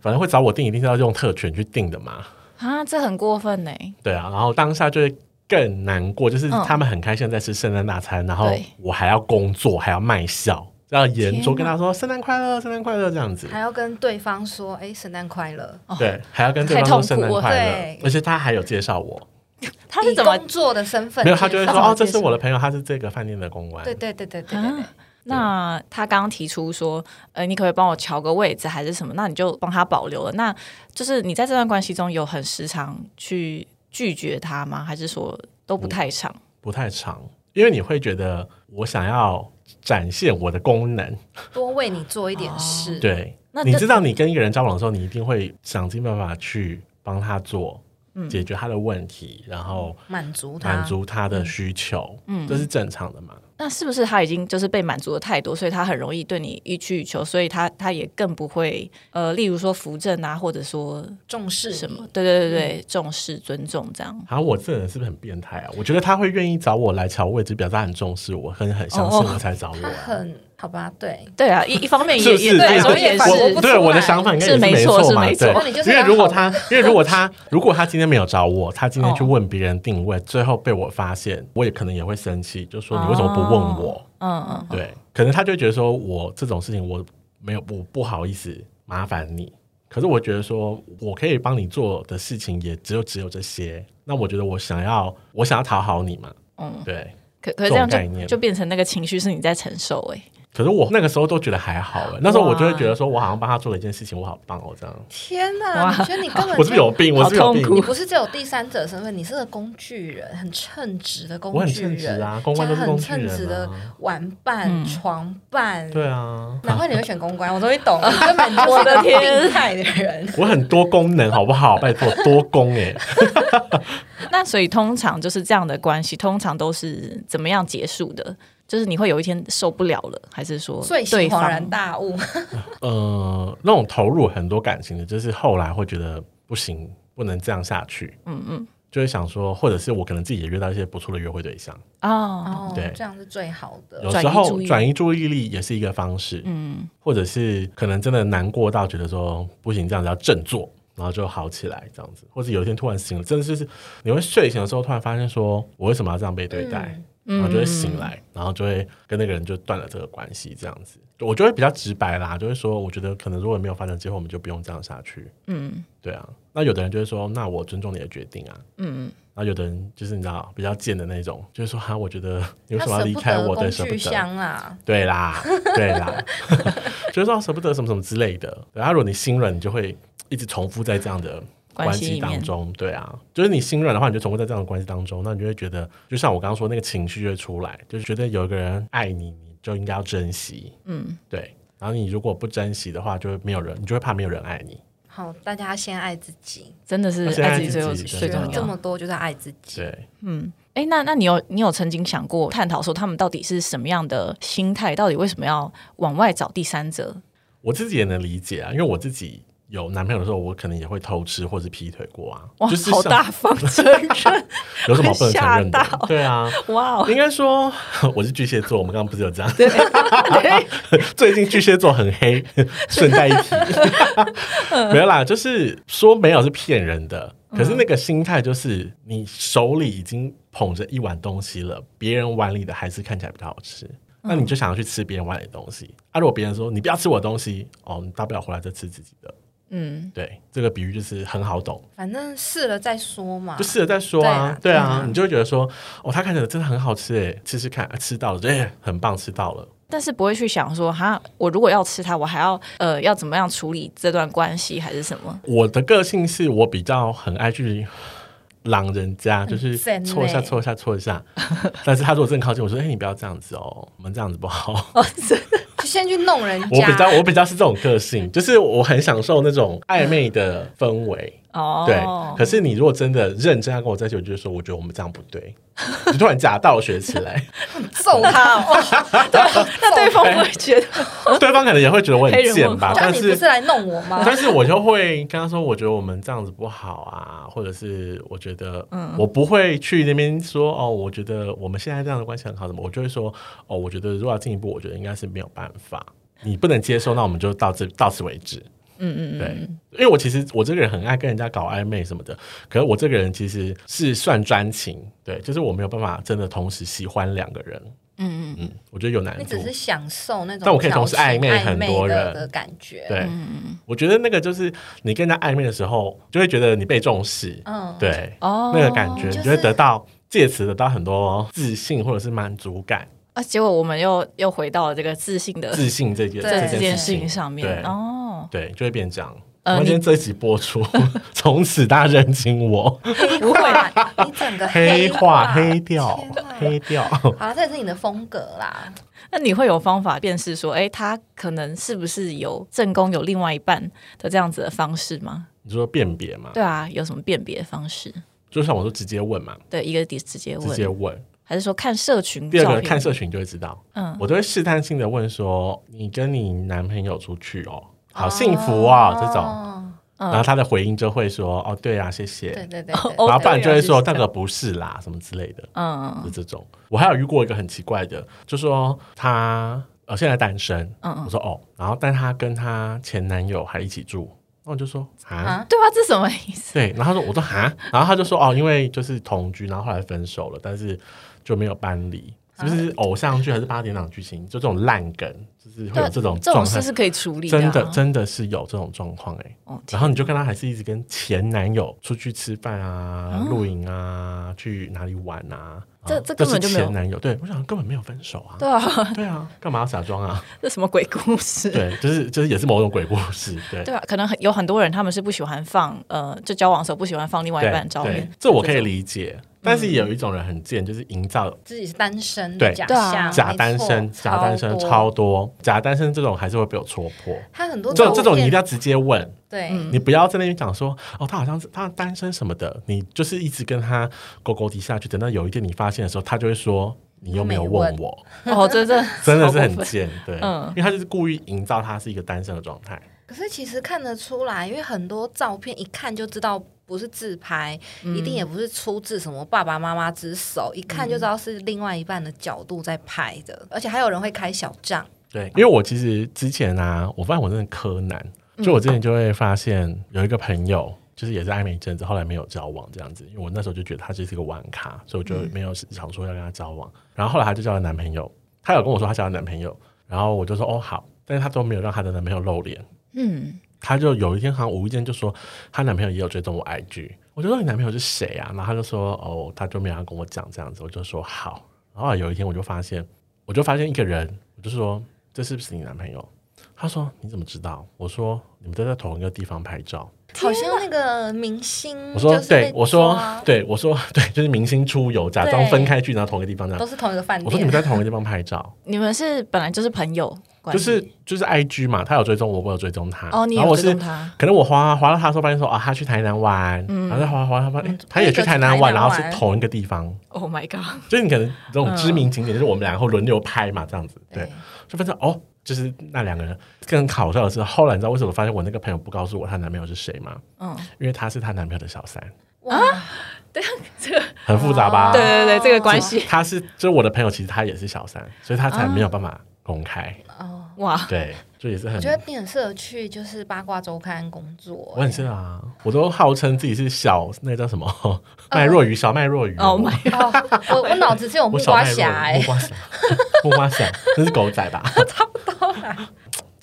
反正会找我定，一定是要用特权去定的嘛。
啊，这很过分呢。
对啊，然后当下就会更难过，就是他们很开心在吃圣诞大餐，然后我还要工作，还要卖笑。要严肃跟他说圣诞快乐，圣诞快乐这样子，
还要跟对方说哎圣诞快乐，
对，还要跟对方说圣诞快乐，而且他还有介绍我，
他是怎么做的身份？
没有，他就会说哦，这是我的朋友，他是这个饭店的公关。
对对对对对对。
那他刚刚提出说，呃，你可不可以帮我调个位置还是什么？那你就帮他保留了。那就是你在这段关系中有很时常去拒绝他吗？还是说都不太长？
不太长，因为你会觉得我想要。展现我的功能，
多为你做一点事。
对，你知道，你跟一个人交往的时候，你一定会想尽办法去帮他做，解决他的问题，然后
满足他。
满足他的需求，嗯，这是正常的嘛。
那是不是他已经就是被满足的太多，所以他很容易对你欲取欲求，所以他他也更不会呃，例如说扶正啊，或者说
重视
什么？对对对对，重视尊重这样。
啊，我这人是不是很变态啊？我觉得他会愿意找我来瞧位置，表示他很重视我，很很相信我才找我。
很好吧？对
对啊，一一方面也也来说也
是，对我的想法应该是
没
错
嘛？对，
因为如果他，因为如果他，如果他今天没有找我，他今天去问别人定位，最后被我发现，我也可能也会生气，就说你为什么不问我？嗯嗯，对，可能他就觉得说我这种事情我没有，我不好意思麻烦你。可是我觉得说我可以帮你做的事情也只有只有这些。那我觉得我想要我想要讨好你嘛，嗯，对。
可可这样就就变成那个情绪是你在承受哎。
可是我那个时候都觉得还好哎，那时候我就会觉得说，我好像帮他做了一件事情，我好棒哦，这样。
天哪！我觉得你根本
我是有病，我是有病。
你不是只有第三者身份，你是个工具人，很称职的工具人。
我很称职啊，公关都是工具人
的玩伴、床伴。
对啊，
难怪你会选公关，我终于懂了，根本我的天，病态的人。
我很多功能，好不好？拜托，多功哎。
那所以通常就是这样的关系，通常都是怎么样结束的？就是你会有一天受不了了，还是说
睡醒恍然大悟？
呃，那种投入很多感情的，就是后来会觉得不行，不能这样下去。嗯嗯，就会想说，或者是我可能自己也约到一些不错的约会对象。
哦，对，这样是最好的。
有时候转移注意力也是一个方式。嗯，或者是可能真的难过到觉得说不行，这样子要振作，然后就好起来，这样子。或者有一天突然醒了，真的就是你会睡醒的时候突然发现说，我为什么要这样被对待？然后就会醒来，然后就会跟那个人就断了这个关系，这样子，我就会比较直白啦，就会说，我觉得可能如果没有发展之后，我们就不用这样下去。嗯，对啊。那有的人就会说，那我尊重你的决定啊。嗯。然后有的人就是你知道比较贱的那种，就是说哈，我觉得你为什么要离开我？对，舍不得
啊。
对啦，对啦，就是说舍不得什么什么之类的。然后如果你心软，你就会一直重复在这样的。关系当中，对啊，就是你心软的话，你就重会在这样的关系当中，那你就会觉得，就像我刚刚说那个情绪就会出来，就是觉得有一个人爱你，你就应该要珍惜，嗯，对。然后你如果不珍惜的话，就没有人，你就会怕没有人爱你。
好，大家先爱自己，
真的是爱自己最后最重要。
这么多就是爱自己。
对，
嗯，哎，那那你有你有曾经想过探讨说他们到底是什么样的心态，到底为什么要往外找第三者？
我自己也能理解啊，因为我自己。有男朋友的时候，我可能也会偷吃或者劈腿过啊。
哇，好大方承认，
有什么不能承认的？对啊，哇，应该说我是巨蟹座，我们刚刚不是有这样？对，最近巨蟹座很黑，顺带一提，没有啦，就是说没有是骗人的。可是那个心态就是，你手里已经捧着一碗东西了，别人碗里的还是看起来比较好吃，那你就想要去吃别人碗里的东西。啊，如果别人说你不要吃我东西，哦，你大不了回来再吃自己的。嗯，对，这个比喻就是很好懂。
反正试了再说嘛，
就试了再说啊。对啊，你就会觉得说，哦，他看起来真的很好吃哎，吃吃看，吃到了，哎，很棒，吃到了。
但是不会去想说，哈，我如果要吃它，我还要呃，要怎么样处理这段关系，还是什么？
我的个性是我比较很爱去。狼人家就是搓一下搓一下搓一下，但是他如果真靠近我说：“哎，你不要这样子哦，我们这样子不好。”哦，
就先去弄人家。
我比较我比较是这种个性，就是我很享受那种暧昧的氛围。哦，对。可是你如果真的认真要跟我在一起，我就说，我觉得我们这样不对。你突然假道学起来，
揍他！
对，那对方会觉得，
对方可能也会觉得我很贱吧？但是
不是来弄我吗？
但是我就会跟他说，我觉得我们这样子不好啊，或者是我觉得，嗯，我不会去那边说哦，我觉得我们现在这样的关系很好，什么？我就会说哦，我觉得如果要进一步，我觉得应该是没有办法，你不能接受，那我们就到这到此为止。嗯嗯对，因为我其实我这个人很爱跟人家搞暧昧什么的，可是我这个人其实是算专情，对，就是我没有办法真的同时喜欢两个人。嗯嗯嗯，我觉得有难度。
你只是享受那种，
但我可以同时暧昧很多人
的感觉。
对，我觉得那个就是你跟人家暧昧的时候，就会觉得你被重视。嗯，对，哦，那个感觉，你就会得到借此得到很多自信或者是满足感。
啊，结果我们又又回到了这个自信的
自信这件这
件事情上面。
哦。对，就会变这样。今天这一集播出，从此大家认清我。
不会，你整个
黑化、黑掉、黑掉。
好，这也是你的风格啦。
那你会有方法辨识说，哎，他可能是不是有正宫有另外一半的这样子的方式吗？
你说辨别吗？
对啊，有什么辨别方式？
就像我说，直接问嘛。
对，一个直直接问，
直接问，
还是说看社群？
第二个看社群就会知道。嗯，我都会试探性的问说，你跟你男朋友出去哦。好幸福啊！这种，然后他的回应就会说：“哦，对啊，谢谢。”
对对对，
然后不然就会说：“那个不是啦，什么之类的。”嗯，就这种。我还有遇过一个很奇怪的，就说他呃现在单身，嗯我说哦，然后但他跟他前男友还一起住，然后我就说啊，
对啊，这什么意思？
对，然后他说我说啊，然后他就说哦，因为就是同居，然后后来分手了，但是就没有搬离。是不是偶像剧还是八点档剧情？就这种烂梗，就是会有这种
这
状态。
种事是可以处理
真
的，
真的是有这种状况哎，
哦
然后你就跟他还是一直跟前男友出去吃饭啊、露营啊、去哪里玩啊，
这
啊
这根本就没有
前男友。对我想根本没有分手啊，
对啊，
对啊，干嘛要假装啊？
这什么鬼故事？
对，就是就是也是某种鬼故事，对。
对啊，可能很有很多人他们是不喜欢放呃，就交往的时候不喜欢放另外一半的照片，
这我可以。理解，但是有一种人很贱，就是营造
自己是单身
对
的假
对啊。
象，
假单身，假单身
多。
超多，假单身这种还是会被我戳破。
他很多
这这种你一定
要
要直接问，
对，
你不要在那边讲说哦，他好像是他单身什么的，你就是一直跟他勾勾底下去，等到有一天你发现的时候，他就会说你又没有问。我，
哦，真的
真的。是很贱，对，
嗯。
因为他就是故意营造他是一个单身的状态，
可是其实看得出来，因为很多照片一看就知道不是自拍，一定也不是出自什么爸爸妈妈之手，一看就知道是另外一半的角度在拍的，而且还有人会开小账。
对，因为我其实之前啊，我发现我真的柯南，就我之前就会发现有一个朋友。就是也是暧昧一阵子，后来没有交往这样子，因为我那时候就觉得他就是一个玩咖，所以我就没有想说要跟他交往。然后后来他就交了男朋友，他有跟我说他交了男朋友，然后我就说哦好，但是他都没有让他的男朋友露脸。
嗯，
她就有一天好像无意间就说她男朋友也有追踪我 IG，我就说你男朋友是谁啊？然后她就说哦，她就没有跟我讲这样子，我就说好。然后有一天我就发现，我就发现一个人，我就说这是不是你男朋友？他说你怎么知道？我说你们都在同一个地方拍照。
好像那个明星，
我说对，我说对，我 说对，就是明星出游，假装分开去，然后同一个地方这样。
都是同一个饭店。
我说你们。在同一个地方拍照，
你们是本来就是朋友关
就，是就是 I G 嘛，他有追踪我，我有追踪他。
哦，你有
然后我是
追踪他，
可能我滑滑到他的时候，发现说啊，他去台南玩，然后再滑滑他发现、诶他也去台南玩，然后是同一个地方
，Oh my god！
就是你可能这种知名景点，就是我们两个会轮流拍嘛，这样子，对，就发现哦，就是那两个人更搞笑的是，后来你知道为什么发现我那个朋友不告诉我她男朋友是谁吗？
嗯，
因为她是她男朋友的小三，
哇，
这个
很复杂吧？
对对对，这个关系。
她是就是我的朋友，其实她也是小三，所以她才没有办法公开，
哦，
哇，
对，就也是很
我觉得你很适合去就是八卦周刊工作。
我很适合啊，我都号称自己是小那叫什么麦若鱼，小麦若鱼。
Oh my
哦，我我脑子只有木瓜侠哎
鱼木，瓜侠，木瓜侠，这是狗仔吧？
差不多啦。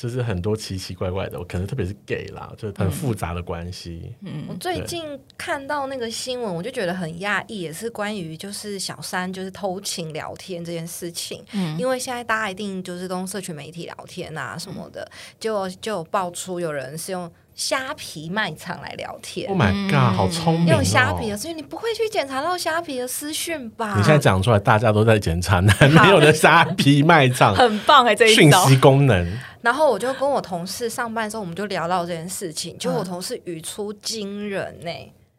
就是很多奇奇怪怪的，可能特别是 gay 啦，就很复杂的关系。嗯。
我最近看到那个新闻，我就觉得很讶异，也是关于就是小三就是偷情聊天这件事情。
嗯。
因为现在大家一定就是都用社群媒体聊天啊什么的，就就有爆出有人是用虾皮卖场来聊天。
Oh my god，好聪明哦！
用虾皮的，所以你不会去检查到虾皮的私讯吧？
你现在讲出来，大家都在检查男朋友的虾皮卖场
很棒哎，这一
息功能。
然后我就跟我同事上班的时候，我们就聊到这件事情，就我
嗯
同事语出惊人呢、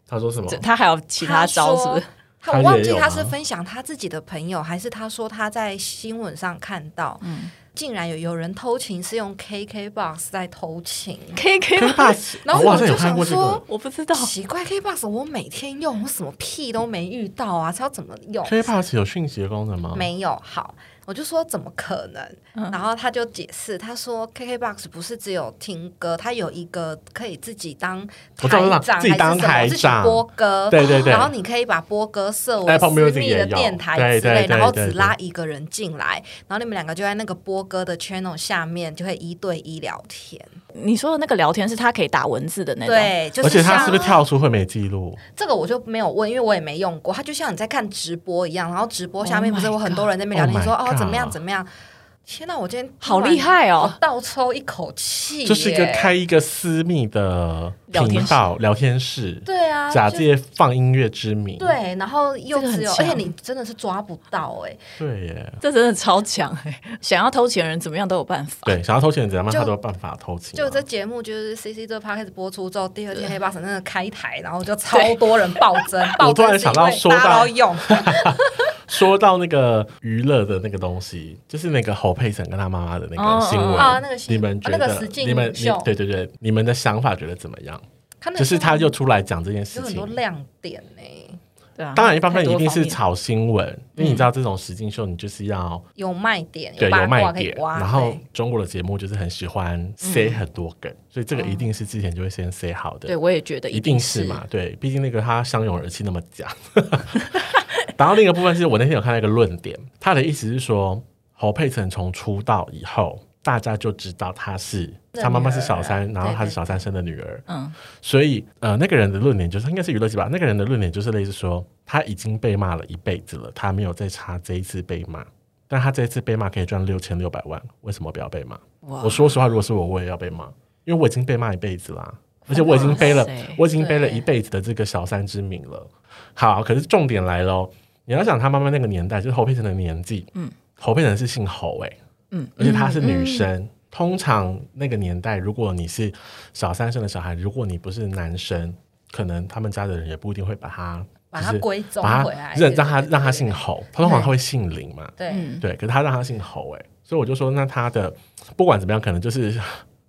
他说什么？
他还有其他招是不是？
他我忘记他是分享他自己的朋友，还是他说他在新闻上看到，
嗯
竟然有有人偷情是用 KKBOX 在偷情。
K
K，K-Box，
然后
我
就想说。
我不知道，
奇怪，KKBOX 我每天用，我什么屁都没遇到啊，是要怎么用
？K-Box 有讯息的功能吗？
没有好，我就说怎么可能？
嗯
然后他就解释，他说 KKBOX 不是只有听歌，它有一个可以自己当台长
自己当
还是什么
台
自己
长
播歌，
对对对
然后你可以把播歌设为私密的电台之类，
对对
然后只拉一个人进来，然后你们两个就在那个播歌的 channel 下面就会一对一聊天。
你说的那个聊天是他可以打文字的那种，
对，就是
而且他是不是跳出会没记录？
这个我就没有问，因为我也没用过。他就像你在看直播一样，然后直播下面
Oh
不是有很多人在那边聊天，说
Oh
哦怎么样怎么样。天哪！我今天
好厉害哦
倒抽一口气耶，
就是一个开一个私密的
聊天室
频道聊天室，
对啊，
假借放音乐之名。
对，然后又只有，而且你真的是抓不到哎、
对耶，
这真的超强哎！想要偷钱的人怎么样都有办法。
对，想要偷钱怎样嘛，
就
他都有办法偷钱啊。
就这节目就是 C C 这 p 开始播出之后，第二天黑巴神真的开台，然后就超多人暴增，暴
我突然想到说到
用，
说到那个娱乐的那个东西，就是那个侯佩岑跟他妈妈的那
哦
个新闻
哦那个新
你们觉得
哦那个实境
你们你
秀
对对对，你们的想法觉得怎么样？就是他
就
就出来讲这件事情
有很多。亮点呢、
对啊，
当然，一方面一定是炒新闻，因为你知道这种实境秀，你就是要
有卖点，
对有卖点，然后中国的节目就是很喜欢塞很多梗，所以这个一定是之前就会先塞好的。
对，我也觉得
一
定
定是。嘛，对，毕竟那个他相拥而泣那么假，然后另一个部分是我那天有看到一个论点，他的意思是说，侯佩岑从出道以后，大家就知道他是他妈妈是小三，然后他是小三生的女儿。嗯，所以呃，那个人的论点就是应该是娱乐剧吧？那个人的论点就是类似说，他已经被骂了一辈子了，他没有再差这一次被骂，但他这一次被骂可以赚六千六百万，为什么不要被骂？我说实话，如果是我，我也要被骂，因为我已经被骂一辈子啦。而且我已经背了，我已经背了一辈子的这个小三之名了。好，可是重点来喽，你要想他妈妈那个年代，就是侯佩岑的年纪，嗯，侯佩岑是姓侯哎，嗯，而且她是女生。通常那个年代，如果你是小三生的小孩，如果你不是男生，可能他们家的人也不一定会把他
把他归宗回来，
认让他让他姓侯。通常他会姓林嘛，
对
对，可是他让他姓侯哎，所以我就说，那他的不管怎么样，可能就是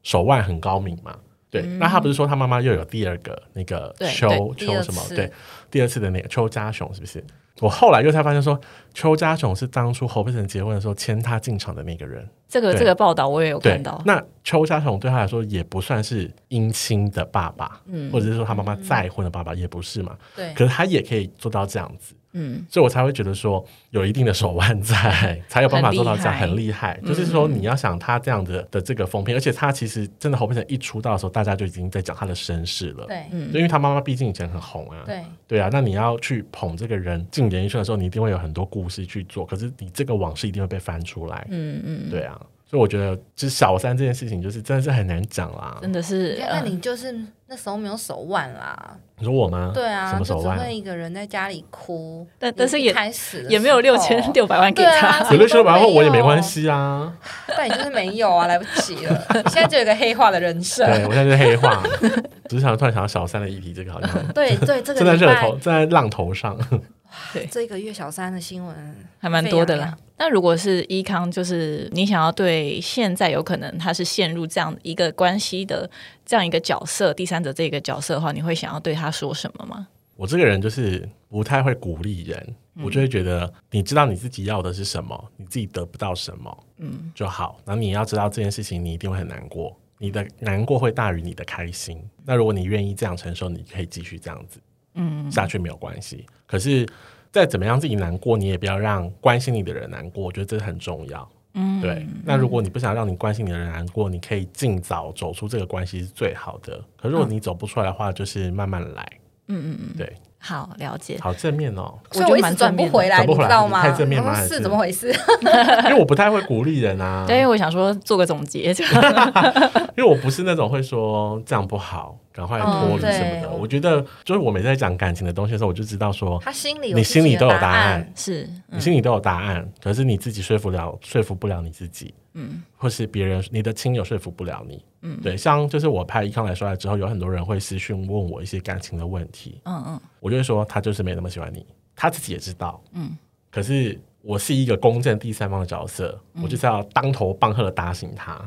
手腕很高明嘛。对，那他不是说他妈妈又有第二个那个邱邱什么？对，第二次的那个邱家雄是不是？我后来又才发现说，邱家雄是当初侯佩岑结婚的时候牵他进场的那个人。
这个这个报道我也有看到。
那邱家雄对他来说也不算是姻亲的爸爸，嗯，或者是说他妈妈再婚的爸爸也不是嘛。
对，
可是他也可以做到这样子。嗯，所以我才会觉得说有一定的手腕在，才有办法做到这样，很厉害。就是说你要想他这样的的这个风评，而且他其实真的侯佩岑一出道的时候，大家就已经在讲他的身世了。
对，
因为他妈妈毕竟以前很红啊。
对，
对啊，那你要去捧这个人进演艺圈的时候，你一定会有很多故事去做。可是你这个往事一定会被翻出来。嗯嗯，对啊。所以我觉得，就是小三这件事情，就是真的是很难讲啦。
真的是，
那你就是那时候没有手腕啦。
你说我吗？
对啊，
什么手腕？
一个人在家里哭，
但但是也
开始
也没有六千六百万给他，
有六千六百万我也没关系啊。
但你就是没有啊，来不及了。现在就有个黑化的人设。
对我现在是黑化，只是想突然想到小三的议题，这个好像
对对，这个
正在热头，正在浪头上。
对，这个月小三的新闻
还蛮多的啦。那如果是伊康，就是你想要对现在有可能他是陷入这样一个关系的这样一个角色，第三者这个角色的话，你会想要对他说什么吗？
我这个人就是不太会鼓励人，我就会觉得你知道你自己要的是什么，你自己得不到什么，嗯，就好。然后你要知道这件事情，你一定会很难过，你的难过会大于你的开心。那如果你愿意这样承受，你可以继续这样子。嗯，下去没有关系。可是再怎么样自己难过，你也不要让关心你的人难过。我觉得这很重要。嗯，对。那如果你不想让你关心你的人难过，你可以尽早走出这个关系是最好的。可如果你走不出来的话，就是慢慢来。嗯嗯嗯，对。
好了解，
好正面哦。
所以我一直转不回来，你知道吗？
太正面吗？
是怎么回事？
因为我不太会鼓励人啊。
对，因为我想说做个总结。
因为我不是那种会说这样不好。赶快脱离什么的，我觉得就是我每次在讲感情的东西的时候，我就知道说，
他心里
你心里都有答案，
是
你心里都有答案，可是你自己说服了说服不了你自己，嗯，或是别人你的亲友说服不了你，嗯，对，像就是我拍一康来说来之后，有很多人会私讯问我一些感情的问题，嗯嗯，我就会说他就是没那么喜欢你，他自己也知道，嗯，可是我是一个公正第三方的角色，我就是要当头棒喝的打醒他。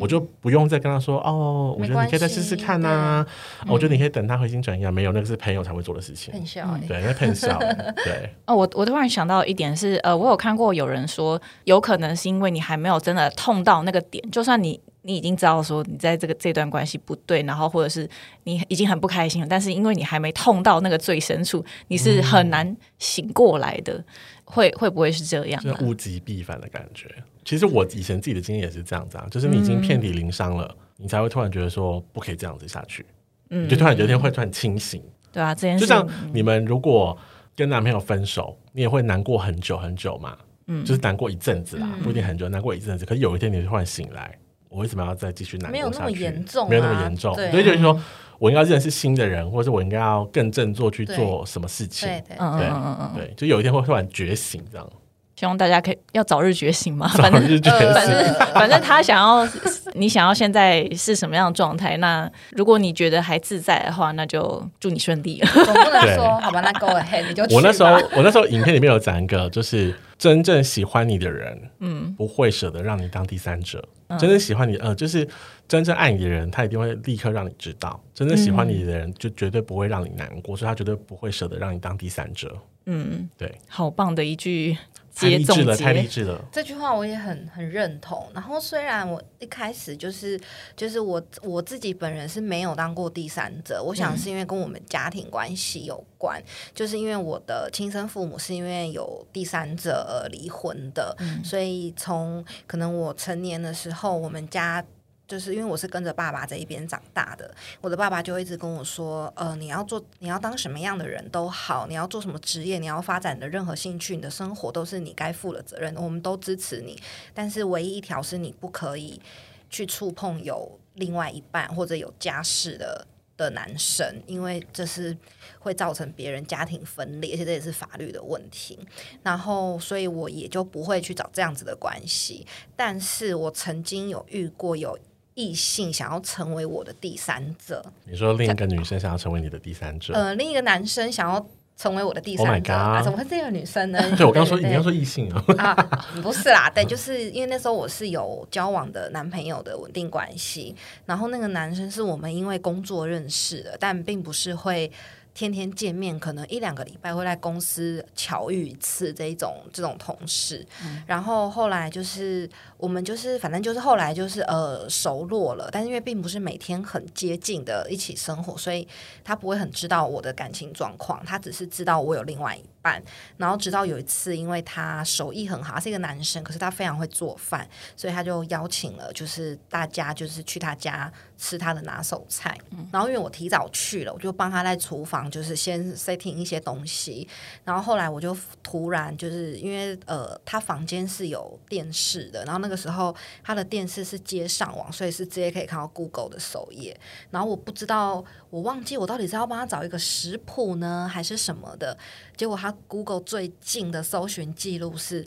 我就不用再跟他说哦，我觉得你可以再试试看呐。我觉得你可以等他回心转意啊。没有，那个是朋友才会做的事情。
很笑，
对，那很笑。对。
哦，我我突然想到一点是，呃，我有看过有人说，有可能是因为你还没有真的痛到那个点，就算你你已经知道说你在这个这段关系不对，然后或者是你已经很不开心了，但是因为你还没痛到那个最深处，你是很难醒过来的。会会不会是这样？
就物极必反的感觉。其实我以前自己的经验也是这样子啊，就是你已经遍体鳞伤了，你才会突然觉得说不可以这样子下去，嗯，就突然有一天会突然清醒。
对啊，这件
事就像你们如果跟男朋友分手，你也会难过很久很久嘛，嗯，就是难过一阵子啦，不一定很久，难过一阵子。可是有一天你突然醒来，我为什么要再继续难过下去？没有那么
严重，
没有那么严重。所以就是说我应该认识新的人，或者我应该要更振作去做什么事情？
对对
对对，就有一天会突然觉醒这样。
希望大家可以要早日觉醒嘛，
反正反
正反正他想要你想要现在是什么样的状态？那如果你觉得还自在的话，那就祝你顺利。
总不能说好吧，那 go ahead，你就
我那时候我那时候影片里面有讲一个，就是真正喜欢你的人，嗯，不会舍得让你当第三者。真正喜欢你，呃，就是真正爱你的人，他一定会立刻让你知道。真正喜欢你的人，就绝对不会让你难过，所以他绝对不会舍得让你当第三者。嗯，对，
好棒的一句。
太励志了，太励志了！
这句话我也很很认同。然后虽然我一开始就是就是我我自己本人是没有当过第三者，我想是因为跟我们家庭关系有关，就是因为我的亲生父母是因为有第三者而离婚的，所以从可能我成年的时候，我们家。就是因为我是跟着爸爸这一边长大的，我的爸爸就一直跟我说，呃，你要做，你要当什么样的人都好，你要做什么职业，你要发展的任何兴趣，你的生活都是你该负的责任，我们都支持你。但是唯一一条是你不可以去触碰有另外一半或者有家室的的男生，因为这是会造成别人家庭分裂，而且这也是法律的问题。然后，所以我也就不会去找这样子的关系。但是我曾经有遇过有。异性想要成为我的第三者，
你说另一个女生想要成为你的第三者？
呃，另一个男生想要成为我的第三者，怎么会这个女生呢？
对我刚说，你要说异性啊？
啊，不是啦，对，就是因为那时候我是有交往的男朋友的稳定关系，然后那个男生是我们因为工作认识的，但并不是会。天天见面，可能一两个礼拜会在公司巧遇一次这一种这种同事，然后后来就是我们就是反正就是后来就是呃熟络了，但是因为并不是每天很接近的一起生活，所以他不会很知道我的感情状况，他只是知道我有另外一半，然后直到有一次，因为他手艺很好，他是一个男生，可是他非常会做饭，所以他就邀请了就是大家就是去他家。吃他的拿手菜，然后因为我提早去了，我就帮他在厨房就是先 setting 一些东西，然后后来我就突然就是因为呃，他房间是有电视的，然后那个时候他的电视是接上网，所以是直接可以看到 Google 的首页，然后我不知道我忘记我到底是要帮他找一个食谱呢，还是什么的，结果他 Google 最近的搜寻记录是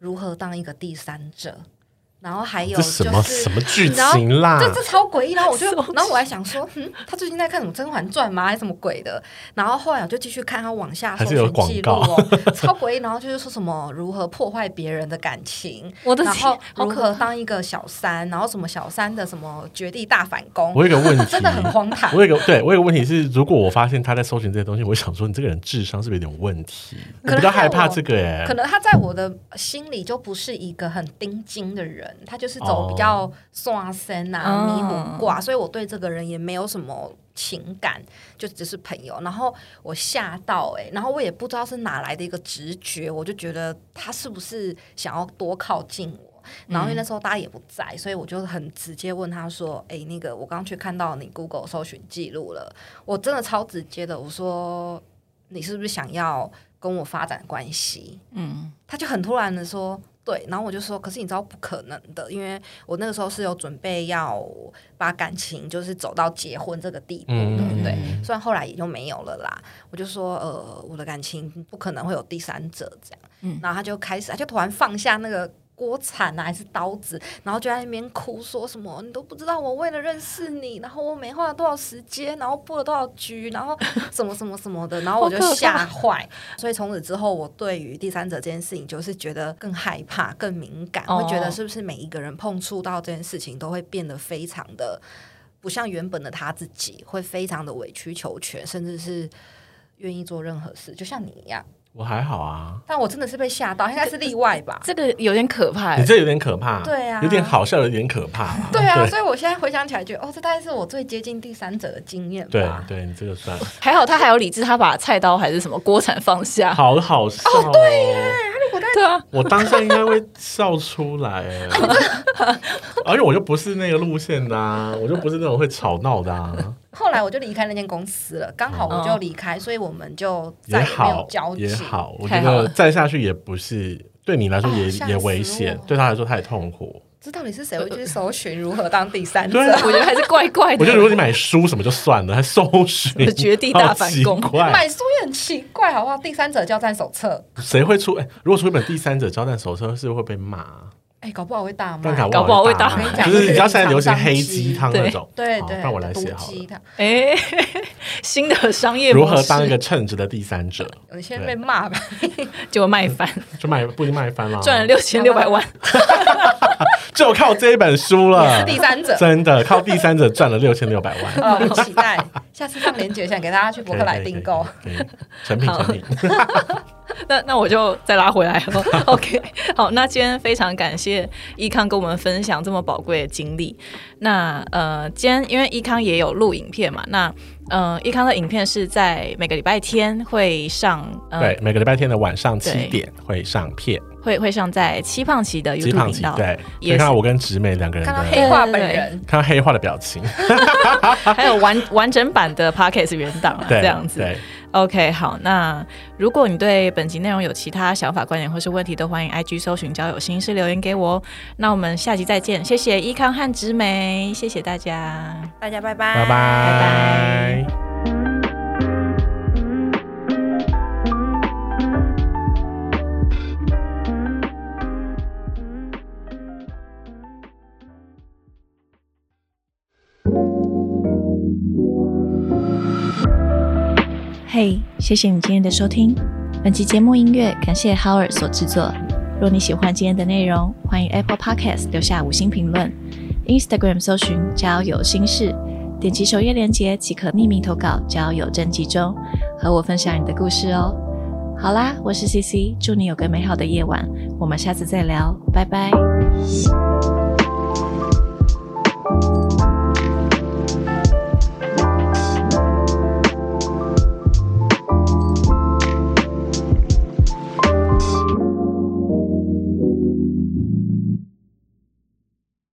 如何当一个第三者。然后还有
什么什么剧情啦？
这这超诡异。然后我就，然后我还想说，嗯，他最近在看什么《甄嬛传》吗？还是什么鬼的？然后后来我就继续看他往下搜寻记录哦，超诡异。然后就是说什么如何破坏别人的感情，
我的
然后如何当一个小三，然后什么小三的什么绝地大反攻。
我有个问题，
真的很荒唐。
我有个对我有个问题是，如果我发现他在搜寻这些东西，我想说你这个人智商是不是有点问题？可能比较害怕这个哎，
可能他在我的心里就不是一个很钉金的人。他就是走比较刷身啊、迷糊挂，所以我对这个人也没有什么情感，就只是朋友。然后我吓到哎，然后我也不知道是哪来的一个直觉，我就觉得他是不是想要多靠近我。然后因为那时候大家也不在，所以我就很直接问他说：“哎，那个我刚去看到你 Google 搜寻记录了，我真的超直接的，我说你是不是想要跟我发展关系？”嗯，他就很突然的说。对，然后我就说，可是你知道不可能的，因为我那个时候是有准备要把感情就是走到结婚这个地步，对不对？虽然后来也就没有了啦。我就说，呃，我的感情不可能会有第三者这样。然后他就开始，他就突然放下那个。锅铲啊，还是刀子，然后就在那边哭，说什么你都不知道，我为了认识你，然后我没花了多少时间，然后布了多少局，然后 什么什么什么的，然后我就吓坏。所以从此之后，我对于第三者这件事情，就是觉得更害怕、更敏感，会觉得是不是每一个人碰触到这件事情，都会变得非常的不像原本的他自己，会非常的委曲求全，甚至是愿意做任何事，就像你一样。
我还好啊，
但我真的是被吓到，应该是例外吧？
这个有点可怕，
你这有点可怕，
对啊，
有点好笑，有点可怕，
对啊，所以我现在回想起来，觉得哦，这大概是我最接近第三者的经验
吧。对，对你这个算。
还好，他还有理智，他把菜刀还是什么锅铲放下，
好好笑
哦，对耶，
对啊，
我当下应该会笑出来，而且我就不是那个路线的，我就不是那种会吵闹的。
后来我就离开那间公司了，刚好我就离开，所以我们就再也没有交集。
也好，我觉得再下去也不是对你来说也也危险，对他来说太痛苦。
这到底是谁会去搜寻如何当第三者？
我觉得还是怪怪的。
我觉得如果你买书什么就算了，还搜寻
绝地大反攻，
买书也很奇怪，好不好？第三者交战手册，
谁会出？哎，如果出一本第三者交战手册，是会被骂。
哎，搞不好会大
卖，
搞不好会大
卖，就是你知道现在流行黑鸡汤那种，
对对，
让我来写好
了。
哎，新的商业
如何当一个称职的第三者？
有先被骂吧，
就卖翻，
就卖不一定卖翻了，
赚了六千六百万，
就靠这一本书了。
第三者。
真的靠第三者赚了六千六百万，
哦，期待。下次上链接，想给大家去博客来订购，
成品成品。
那那我就再拉回来了。OK，好，那今天非常感谢易康跟我们分享这么宝贵的经历。那呃，今天因为易康也有录影片嘛，那呃，易康的影片是在每个礼拜天会上，
对，每个礼拜天的晚上七点会上片。
会会上在七胖奇的 YouTube 频道，
对，也看到我跟直美两个人
看到黑化本人，
看到黑化的表情，
还有完完整版的 Podcast 原档这样子。OK，好，那如果你对本集内容有其他想法、观点或是问题，都欢迎 IG 搜寻交友心事留言给我。那我们下集再见，谢谢伊康和直美，谢谢大家，
大家拜拜，
拜拜，拜拜。
嘿，谢谢你今天的收听。本期节目音乐感谢 Howard 所制作。若你喜欢今天的内容，欢迎 Apple Podcast 留下五星评论，Instagram 搜寻交友心事，点击首页链接即可匿名投稿交友征集中，和我分享你的故事哦。好啦，我是 CC，祝你有个美好的夜晚，我们下次再聊，拜拜。